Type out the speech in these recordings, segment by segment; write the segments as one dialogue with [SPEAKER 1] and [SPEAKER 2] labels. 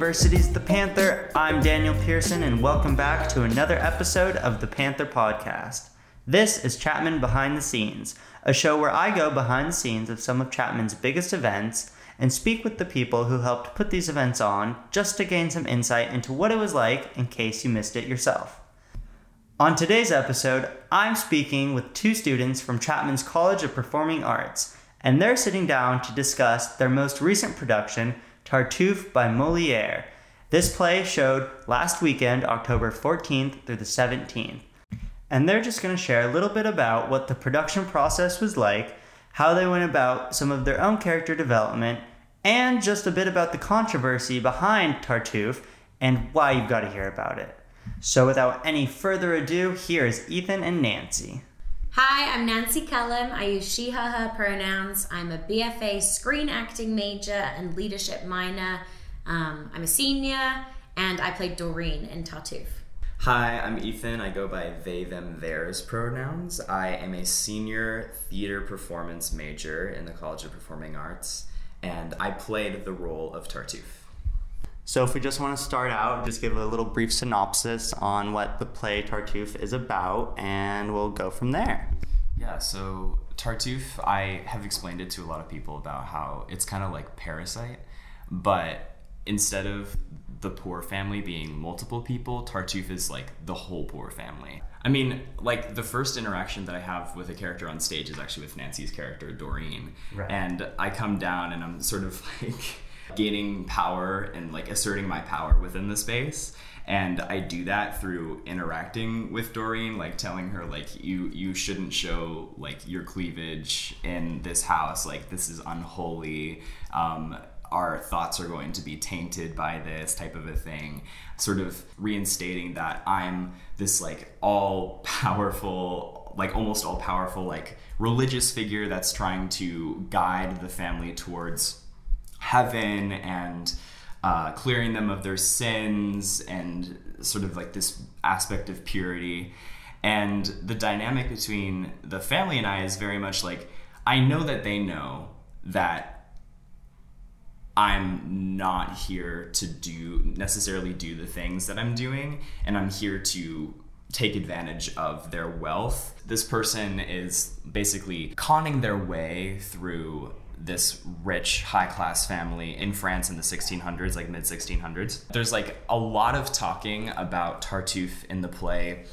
[SPEAKER 1] University's The Panther. I'm Daniel Pearson, and welcome back to another episode of The Panther Podcast. This is Chapman Behind the Scenes, a show where I go behind the scenes of some of Chapman's biggest events and speak with the people who helped put these events on just to gain some insight into what it was like in case you missed it yourself. On today's episode, I'm speaking with two students from Chapman's College of Performing Arts, and they're sitting down to discuss their most recent production, Tartuffe by Moliere. This play showed last weekend, October 14th through the 17th. And they're just going to share a little bit about what the production process was like, how they went about some of their own character development, and just a bit about the controversy behind Tartuffe and why you've got to hear about it. So, without any further ado, here is Ethan and Nanci.
[SPEAKER 2] Hi, I'm Nanci Kelham. I use she, her, her pronouns. I'm a BFA screen acting major and leadership minor. Um, I'm a senior and I played Dorine in Tartuffe.
[SPEAKER 3] Hi, I'm Ethan. I go by they, them, theirs pronouns. I am a senior theater performance major in the College of Performing Arts, and I played the role of Tartuffe.
[SPEAKER 1] So, if we just want to start out, just give a little brief synopsis on what the play Tartuffe is about, and we'll go from there.
[SPEAKER 3] Yeah, so Tartuffe, I have explained it to a lot of people about how it's kind of like Parasite, but instead of the poor family being multiple people, Tartuffe is like the whole poor family. I mean, like the first interaction that I have with a character on stage is actually with Nanci's character, Dorine. Right. And I come down and I'm sort of like gaining power and like asserting my power within the space and I do that through interacting with Dorine, like telling her like you you shouldn't show like your cleavage in this house, like this is unholy. Um, our thoughts are going to be tainted by this type of a thing. Sort of reinstating that I'm this like all powerful, like almost all powerful, like religious figure that's trying to guide the family towards heaven and uh, clearing them of their sins and sort of like this aspect of purity. And the dynamic between the family and I is very much like I know that they know that I'm not here to do necessarily do the things that I'm doing, and I'm here to take advantage of their wealth. This person is basically conning their way through this rich high class family in France in the 1600s, like mid 1600s. There's like a lot of talking about Tartuffe in the play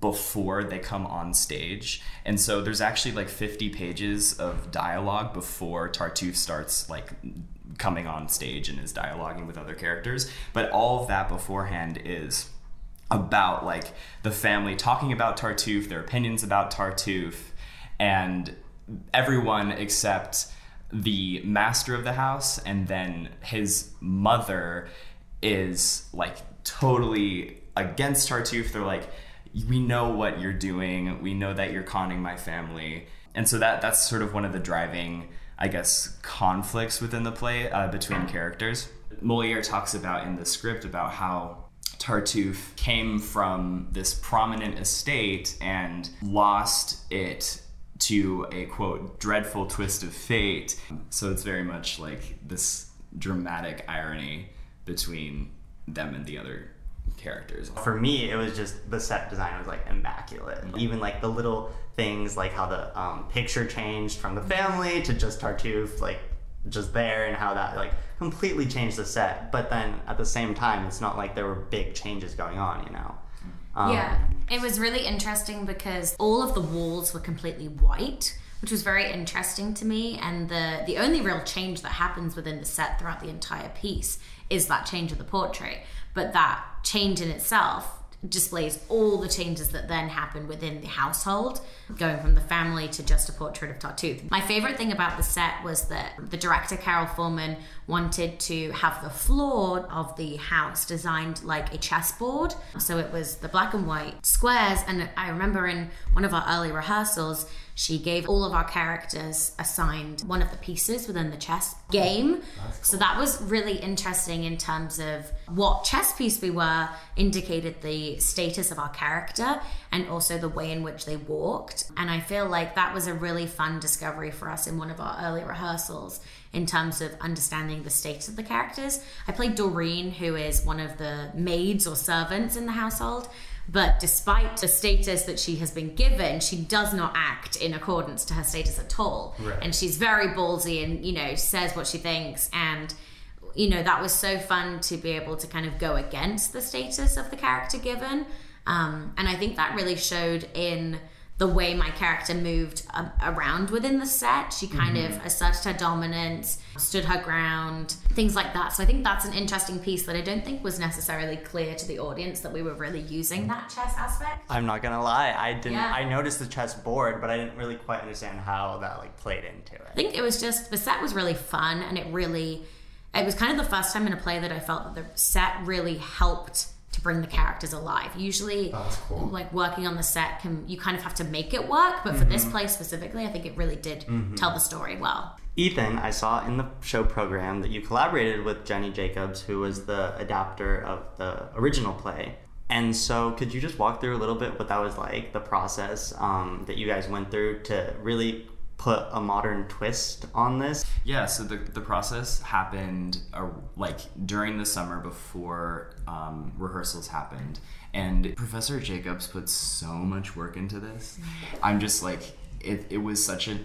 [SPEAKER 3] before they come on stage. And so there's actually like 50 pages of dialogue before Tartuffe starts like coming on stage and is dialoguing with other characters. But all of that beforehand is about like the family talking about Tartuffe, their opinions about Tartuffe, and everyone except the master of the house and then his mother is like totally against Tartuffe. They're like, we know what you're doing. We know that you're conning my family. And so that that's sort of one of the driving, I guess, conflicts within the play uh, between characters. Moliere talks about in the script about how Tartuffe came from this prominent estate and lost it to a quote dreadful twist of fate. So it's very much like this dramatic irony between them and the other characters.
[SPEAKER 1] For me, it was just the set design was like immaculate. Even like the little things, like how the um, picture changed from the family to just Tartuffe, like just there, and how that like completely changed the set. But then at the same time, it's not like there were big changes going on, you know.
[SPEAKER 2] Um, yeah, it was really interesting because all of the walls were completely white, which was very interesting to me. And the the only real change that happens within the set throughout the entire piece is that change of the portrait. But that change in itself displays all the changes that then happen within the household, going from the family to just a portrait of Tartuffe. My favorite thing about the set was that the director, Carol Foreman, wanted to have the floor of the house designed like a chessboard. So it was the black and white squares. And I remember in one of our early rehearsals, she gave all of our characters assigned one of the pieces within the chess game. Oh, cool. So that was really interesting in terms of what chess piece we were, indicated the status of our character and also the way in which they walked. And I feel like that was a really fun discovery for us in one of our early rehearsals in terms of understanding the status of the characters. I played Dorine, who is one of the maids or servants in the household. But despite the status that she has been given, she does not act in accordance to her status at all.
[SPEAKER 1] Right.
[SPEAKER 2] And she's very ballsy and, you know, says what she thinks. And, you know, that was so fun to be able to kind of go against the status of the character given. Um, and I think that really showed in the way my character moved um, around within the set. She kind
[SPEAKER 1] Mm-hmm.
[SPEAKER 2] of asserted her dominance, stood her ground, things like that. So I think that's an interesting piece that I don't think was necessarily clear to the audience that we were really using that chess aspect.
[SPEAKER 1] I'm not gonna lie, I didn't.
[SPEAKER 2] Yeah.
[SPEAKER 1] I noticed the chess board, but I didn't really quite understand how that like played into it.
[SPEAKER 2] I think it was just the set was really fun and it really it was kind of the first time in a play that I felt that the set really helped to bring the characters alive. Usually
[SPEAKER 1] cool.
[SPEAKER 2] like working on the set can you kind of have to make it work, but for this play specifically, I think it really did tell the story well.
[SPEAKER 1] Ethan, I saw in the show program that you collaborated with Jenny Jacobs, who was the adapter of the original play. And so, could you just walk through a little bit what that was like, the process um, that you guys went through to really put a modern twist on this?
[SPEAKER 3] Yeah, so the, the process happened uh, like during the summer before um, rehearsals happened. And Professor Jacobs put so much work into this. I'm just like, it, it was such a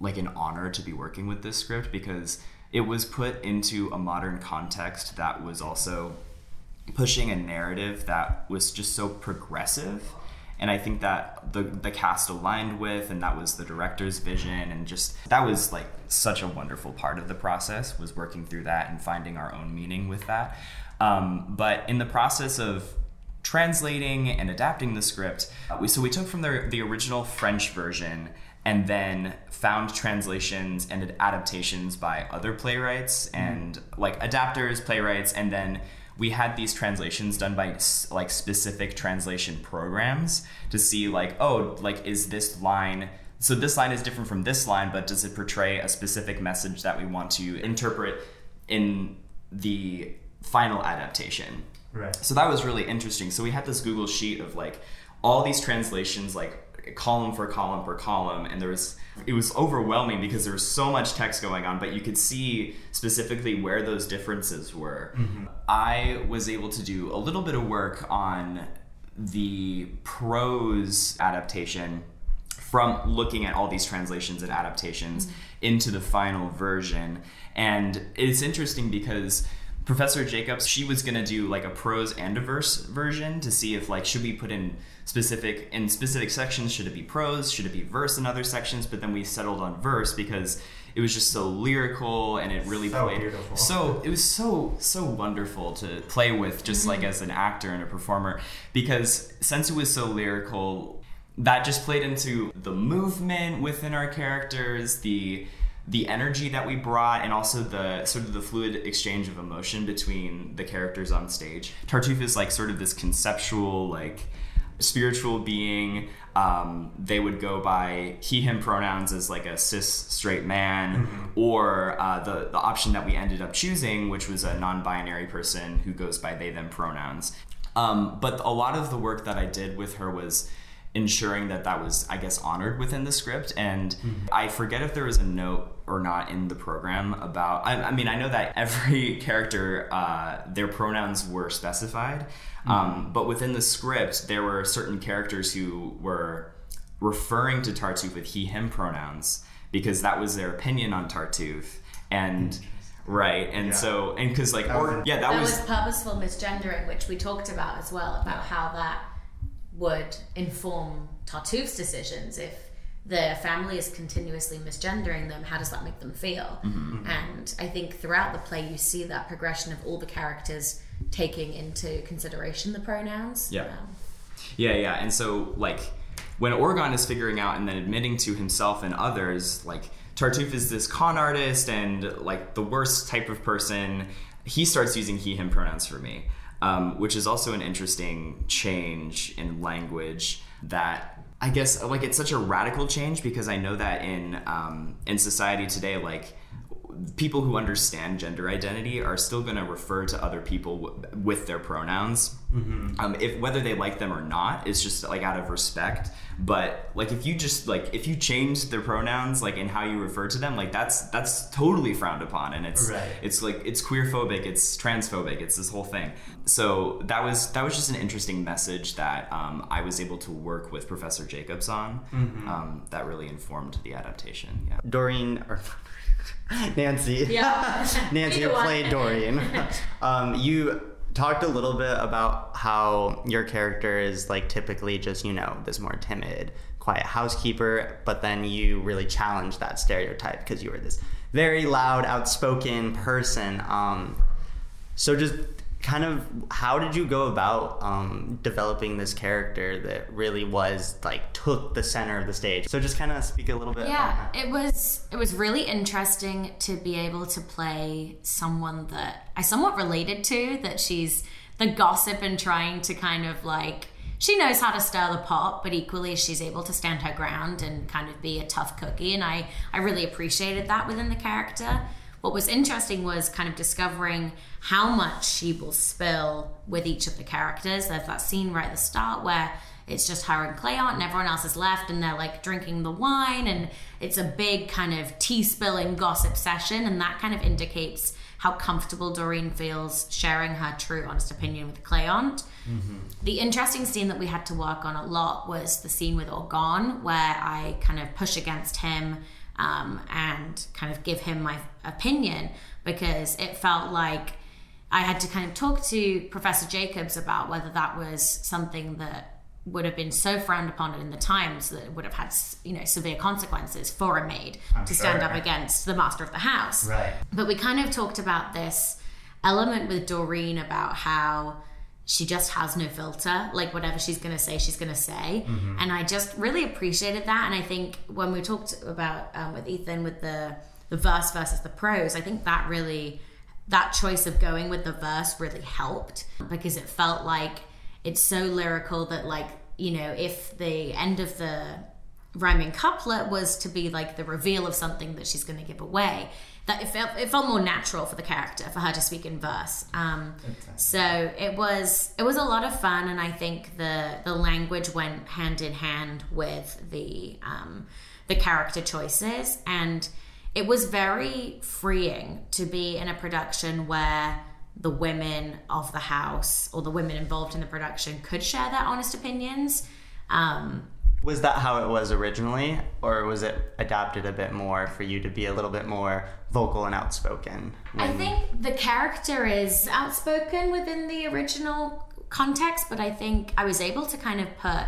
[SPEAKER 3] like an honor to be working with this script because it was put into a modern context that was also pushing a narrative that was just so progressive and i think that the the cast aligned with and that was the director's vision and just that was like such a wonderful part of the process was working through that and finding our own meaning with that. Um, but in the process of translating and adapting the script uh, we, so we took from the, the original french version and then found translations and adaptations by other playwrights and like adapters playwrights and then we had these translations done by like specific translation programs to see like oh like is this line so this line is different from this line but does it portray a specific message that we want to interpret in the final adaptation
[SPEAKER 1] Right.
[SPEAKER 3] so that was really interesting. So we had this Google sheet of like all these translations, like column for column for column, and there was it was overwhelming because there was so much text going on, but you could see specifically where those differences were. Mm-hmm. I was able to do a little bit of work on the prose adaptation from looking at all these translations and adaptations mm-hmm. into the final version. And it's interesting because Professor Jacobs, she was gonna do like a prose and a verse version to see if like should we put in specific in specific sections should it be prose should it be verse in other sections but then we settled on verse because it was just so lyrical and it really
[SPEAKER 1] So
[SPEAKER 3] played
[SPEAKER 1] beautiful.
[SPEAKER 3] so it was so so wonderful to play with just like mm-hmm. as an actor and a performer because since it was so lyrical that just played into the movement within our characters the the energy that we brought and also the sort of the fluid exchange of emotion between the characters on stage. Tartuffe is like sort of this conceptual like spiritual being. Um, they would go by he him pronouns as like a cis straight man or uh, the, the option that we ended up choosing which was a non-binary person who goes by they them pronouns. Um, but a lot of the work that i did with her was ensuring that that was i guess honored within the script. And i forget if there was a note or not in the program about i, I mean i know that every character uh, their pronouns were specified um, but within the script there were certain characters who were referring to tartuffe with he him pronouns because that was their opinion on tartuffe and right and
[SPEAKER 1] Yeah.
[SPEAKER 3] so and because like
[SPEAKER 1] That
[SPEAKER 3] or
[SPEAKER 1] in-
[SPEAKER 3] yeah that,
[SPEAKER 2] There
[SPEAKER 3] was,
[SPEAKER 2] was purposeful misgendering, which we talked about as well, about how that would inform Tartuffe's decisions. If the family is continuously misgendering them, how does that make them feel? And I think throughout the play, you see that progression of all the characters taking into consideration the pronouns.
[SPEAKER 3] Yeah.
[SPEAKER 2] Um,
[SPEAKER 3] Yeah, yeah. And so, like, when Orgon is figuring out and then admitting to himself and others, like, Tartuffe is this con artist and, like, the worst type of person, he starts using he, him pronouns for me, um, which is also an interesting change in language that. I guess like it's such a radical change because I know that in um, in society today, like people who understand gender identity are still going to refer to other people w- with their pronouns. Um, if whether they like them or not it's just like out of respect but like if you just like if you change their pronouns like in how you refer to them like that's that's totally frowned upon and it's
[SPEAKER 1] Right.
[SPEAKER 3] it's like it's queer phobic it's transphobic it's this whole thing so that was that was just an interesting message that um, i was able to work with professor jacobs on um, that really informed the adaptation yeah
[SPEAKER 1] Dorine or Nanci.
[SPEAKER 2] Yeah.
[SPEAKER 1] Nanci,
[SPEAKER 2] Either
[SPEAKER 1] who played Dorine. um, you talked a little bit about how your character is like typically just you know this more timid, quiet housekeeper, but then you really challenged that stereotype because you were this very loud, outspoken person. Um, so just kind of how did you go about um, developing this character that really was like took the center of the stage? So just kind of speak a little bit.
[SPEAKER 2] yeah it was it was really interesting to be able to play someone that i somewhat related to that she's the gossip and trying to kind of like she knows how to stir the pot but equally she's able to stand her ground and kind of be a tough cookie and i i really appreciated that within the character what was interesting was kind of discovering how much she will spill with each of the characters there's that scene right at the start where it's just her and Cléante and everyone else is left and they're like drinking the wine and it's a big kind of tea spilling gossip session and that kind of indicates how comfortable Dorine feels sharing her true honest opinion with Cléante. Mm-hmm. The interesting scene that we had to work on a lot was the scene with Orgon where I kind of push against him um, and kind of give him my opinion because it felt like I had to kind of talk to Professor Jacobs about whether that was something that would have been so frowned upon in the times that it would have had you know severe consequences for a maid to stand
[SPEAKER 1] sure.
[SPEAKER 2] up against the master of the house.
[SPEAKER 1] Right.
[SPEAKER 2] But we kind of talked about this element with Dorine about how she just has no filter. Like whatever she's going to say, she's going to say. And I just really appreciated that. And I think when we talked about um, with Ethan with the the verse versus the prose, I think that really that choice of going with the verse really helped because it felt like it's so lyrical that like you know if the end of the rhyming couplet was to be like the reveal of something that she's going to give away that it felt, it felt more natural for the character for her to speak in verse. Um, so it was it was a lot of fun and i think the the language went hand in hand with the um, the character choices. And it was very freeing to be in a production where the women of the house or the women involved in the production could share their honest opinions. Um,
[SPEAKER 1] Was that how it was originally, or was it adapted a bit more for you to be a little bit more vocal and outspoken?
[SPEAKER 2] I think the character is outspoken within the original context, but I think I was able to kind of put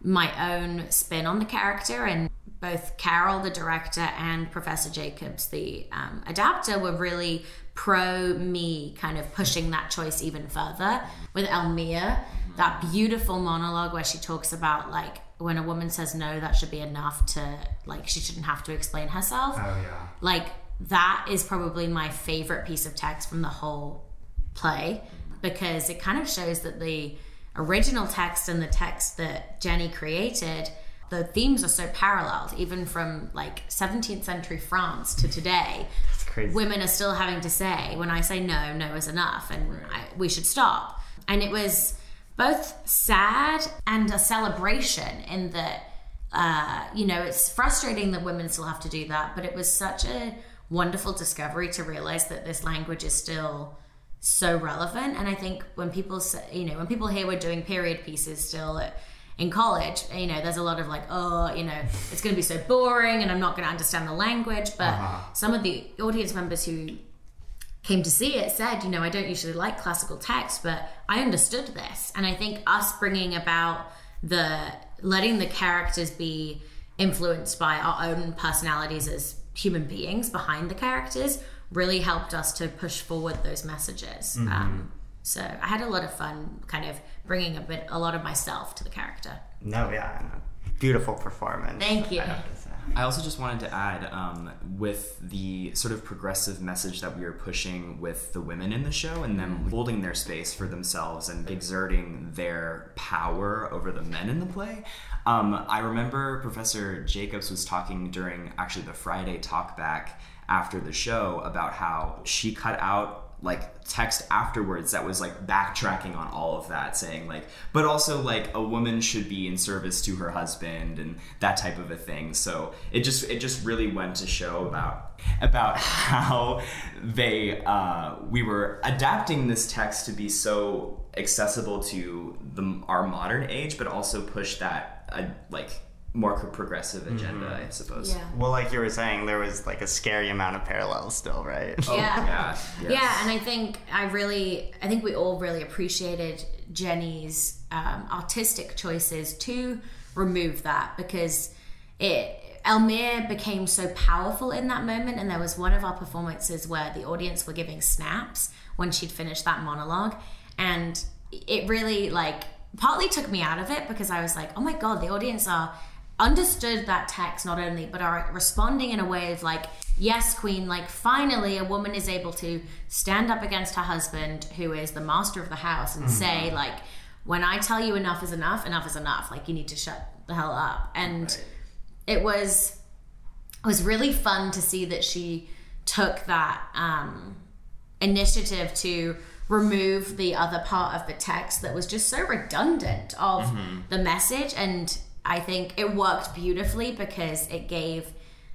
[SPEAKER 2] my own spin on the character and both Carol, the director, and Professor Jacobs, the um, adapter, were really pro me kind of pushing that choice even further with Elmire, that beautiful monologue where she talks about like when a woman says no, that should be enough to like she shouldn't have to explain herself
[SPEAKER 1] Oh yeah.
[SPEAKER 2] like that is probably my favorite piece of text from the whole play because it kind of shows that the original text and the text that Jenny created the themes are so paralleled even from like 17th century France to today
[SPEAKER 1] It's crazy.
[SPEAKER 2] women are still having to say when I say no no is enough and I, we should stop and it was both sad and a celebration in that uh, you know it's frustrating that women still have to do that but it was such a wonderful discovery to realize that this language is still so relevant. And i think when people say you know when people hear we're doing period pieces still at, in college you know there's a lot of like oh you know it's going to be so boring and i'm not going to understand the language. But some of the audience members who came to see it said, you know, I don't usually like classical text, but I understood this. And I think us bringing about the letting the characters be influenced by our own personalities as human beings behind the characters really helped us to push forward those messages. Um, so I had a lot of fun kind of bringing a bit, a lot of myself to the character.
[SPEAKER 1] No, yeah. Beautiful performance.
[SPEAKER 2] Thank you.
[SPEAKER 1] I have to say.
[SPEAKER 3] I also just wanted to add, um, with the sort of progressive message that we are pushing with the women in the show and them holding their space for themselves and exerting their power over the men in the play. Um, I remember Professor Jacobs was talking during actually the Friday talkback after the show about how she cut out like text afterwards that was like backtracking on all of that saying like but also like a woman should be in service to her husband and that type of a thing. So it just it just really went to show about about how they uh, we were adapting this text to be so accessible to the our modern age but also push that uh, like more progressive agenda i suppose
[SPEAKER 2] Yeah.
[SPEAKER 1] Well, like you were saying, there was like a scary amount of parallels still, right?
[SPEAKER 2] Yeah.
[SPEAKER 3] yeah yes.
[SPEAKER 2] Yeah, and I think I really, I think we all really appreciated Jenny's um, artistic choices to remove that because it. Elmire became so powerful in that moment, and there was one of our performances where the audience were giving snaps when she'd finished that monologue, and it really like partly took me out of it because I was like, oh my god, the audience are understood that text not only but are responding in a way of like yes queen like finally a woman is able to stand up against her husband who is the master of the house and say like when i tell you enough is enough enough is enough. Like you need to shut the hell up. And it was it was really fun to see that she took that um, initiative to remove the other part of the text that was just so redundant of the message. And i think it worked beautifully because it gave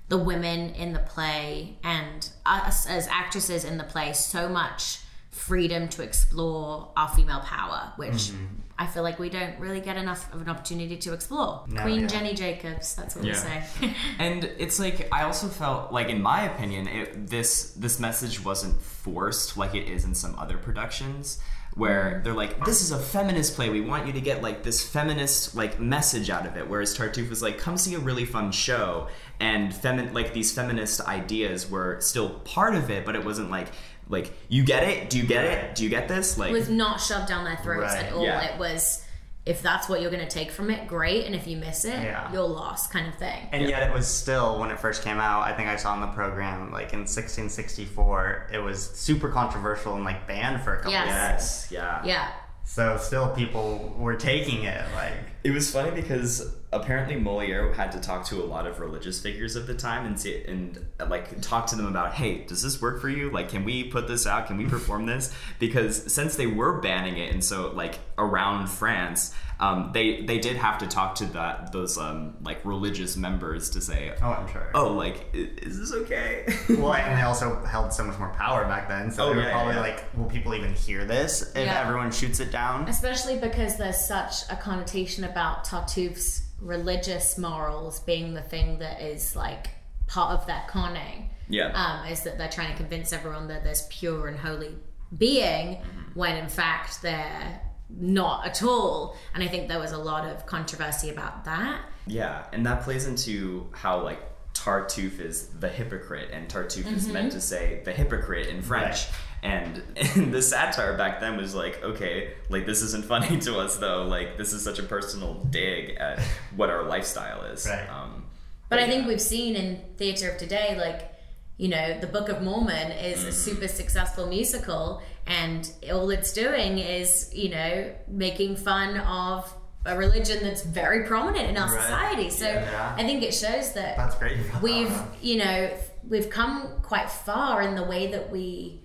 [SPEAKER 2] the women in the play and us as actresses in the play so much freedom to explore our female power which mm-hmm. i feel like we don't really get enough of an opportunity to explore
[SPEAKER 1] No,
[SPEAKER 2] queen
[SPEAKER 1] yeah.
[SPEAKER 2] jenny jacobs that's what we
[SPEAKER 3] Yeah.
[SPEAKER 2] say
[SPEAKER 3] and it's like i also felt like in my opinion it, this this message wasn't forced like it is in some other productions where they're like this is a feminist play. We want you to get like this feminist like message out of it. Whereas tartuffe was like come see a really fun show. And femin like these feminist ideas were still part of it but it wasn't like like you get it? Do you get it? Do you get this? Like
[SPEAKER 2] It was not shoved down their throats
[SPEAKER 1] Right,
[SPEAKER 2] at all.
[SPEAKER 3] yeah.
[SPEAKER 2] It was if that's what you're going to take from it, great, and if you miss it,
[SPEAKER 1] Yeah.
[SPEAKER 2] you're lost, kind of thing.
[SPEAKER 1] And yet it was still when it first came out. I think I saw in the program like in 1664, it was super controversial and like banned for a couple
[SPEAKER 2] Yes.
[SPEAKER 1] years.
[SPEAKER 3] yes yeah
[SPEAKER 2] yeah,
[SPEAKER 1] So still people were taking it like
[SPEAKER 3] It was funny because apparently Moliere had to talk to a lot of religious figures of the time and see, and uh, like talk to them about, hey, does this work for you? Like, can we put this out? Can we perform this? Because since they were banning it, and so like around France, um, they they did have to talk to that those um, like religious members to say,
[SPEAKER 1] oh I'm sure.
[SPEAKER 3] oh, like is this okay?
[SPEAKER 1] Well, and they also held so much more power back then. So
[SPEAKER 3] Oh,
[SPEAKER 1] they were
[SPEAKER 3] yeah,
[SPEAKER 1] probably
[SPEAKER 3] yeah.
[SPEAKER 1] like, will people even hear this if
[SPEAKER 2] Yeah.
[SPEAKER 1] everyone shoots it down?
[SPEAKER 2] especially because there's such a connotation about Tartuffe's religious morals being the thing that is like part of their conning.
[SPEAKER 3] Yeah.
[SPEAKER 2] um, is that they're trying to convince everyone that there's pure and holy being
[SPEAKER 3] Mm-hmm.
[SPEAKER 2] when in fact they're not at all. And I think there was a lot of controversy about that.
[SPEAKER 3] Yeah, and that plays into how like Tartuffe is the hypocrite, and Tartuffe is meant to say the hypocrite in French. And, and the satire back then was like, okay, like this isn't funny to us though. Like this is such a personal dig at what our lifestyle is.
[SPEAKER 1] Right.
[SPEAKER 3] Um,
[SPEAKER 2] But I
[SPEAKER 3] yeah.
[SPEAKER 2] think we've seen in theatre of today, like, you know, the Book of Mormon is
[SPEAKER 3] Mm-hmm.
[SPEAKER 2] a super successful musical, and all it's doing is, you know, making fun of a religion that's very prominent in our
[SPEAKER 1] Right.
[SPEAKER 2] society. So
[SPEAKER 1] Yeah.
[SPEAKER 2] I think it shows that
[SPEAKER 1] That's great. you brought that
[SPEAKER 2] we've, you know, we've come quite far in the way that we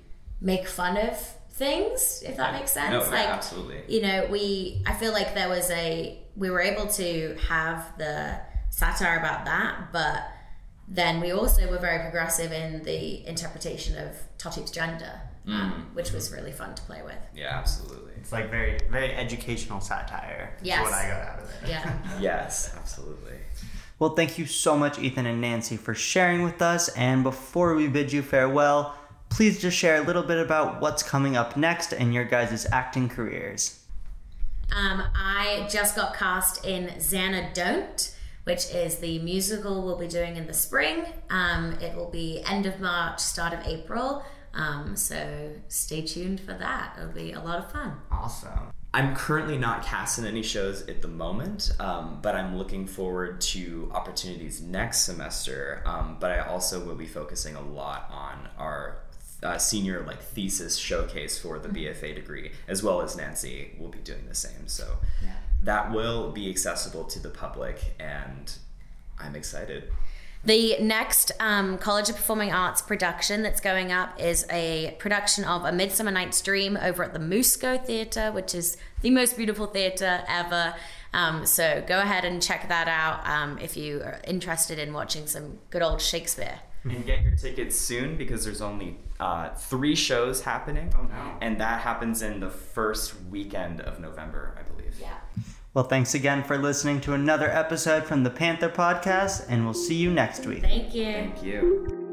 [SPEAKER 2] make fun of things, if that makes sense.
[SPEAKER 3] No, yeah,
[SPEAKER 2] like,
[SPEAKER 3] absolutely.
[SPEAKER 2] you know, we I feel like there was a we were able to have the satire about that, but then we also were very progressive in the interpretation of Tartuffe's gender, um, which was really fun to play with.
[SPEAKER 3] yeah, absolutely.
[SPEAKER 1] It's like very, very educational satire. is
[SPEAKER 2] Yes.
[SPEAKER 1] what I got out of it.
[SPEAKER 2] Yeah.
[SPEAKER 3] Yes, absolutely.
[SPEAKER 1] Well, thank you so much, Ethan and Nanci, for sharing with us. And before we bid you farewell, please just share a little bit about what's coming up next in your guys' acting careers.
[SPEAKER 2] Um, I just got cast in Xanadu, which is the musical we'll be doing in the spring. Um, it will be end of March, start of April. Um, so stay tuned for that. It'll be a lot of fun.
[SPEAKER 1] Awesome.
[SPEAKER 3] I'm currently not cast in any shows at the moment, um, but I'm looking forward to opportunities next semester. Um, but I also will be focusing a lot on our uh, senior like thesis showcase for the BFA degree, as well as Nanci will be doing the same. So that will be accessible to the public, and I'm excited.
[SPEAKER 2] The next um, College of Performing Arts production that's going up is a production of A Midsummer Night's Dream over at the Musco Theatre, which is the most beautiful theatre ever. Um, so go ahead and check that out um, if you are interested in watching some good old Shakespeare.
[SPEAKER 3] And get your tickets soon because there's only uh, three shows happening.
[SPEAKER 1] Oh, no.
[SPEAKER 3] And that happens in the first weekend of November, I believe.
[SPEAKER 2] Yeah.
[SPEAKER 1] Well, thanks again for listening to another episode from the Panther Podcast, and we'll see you next week.
[SPEAKER 2] Thank you.
[SPEAKER 3] Thank you.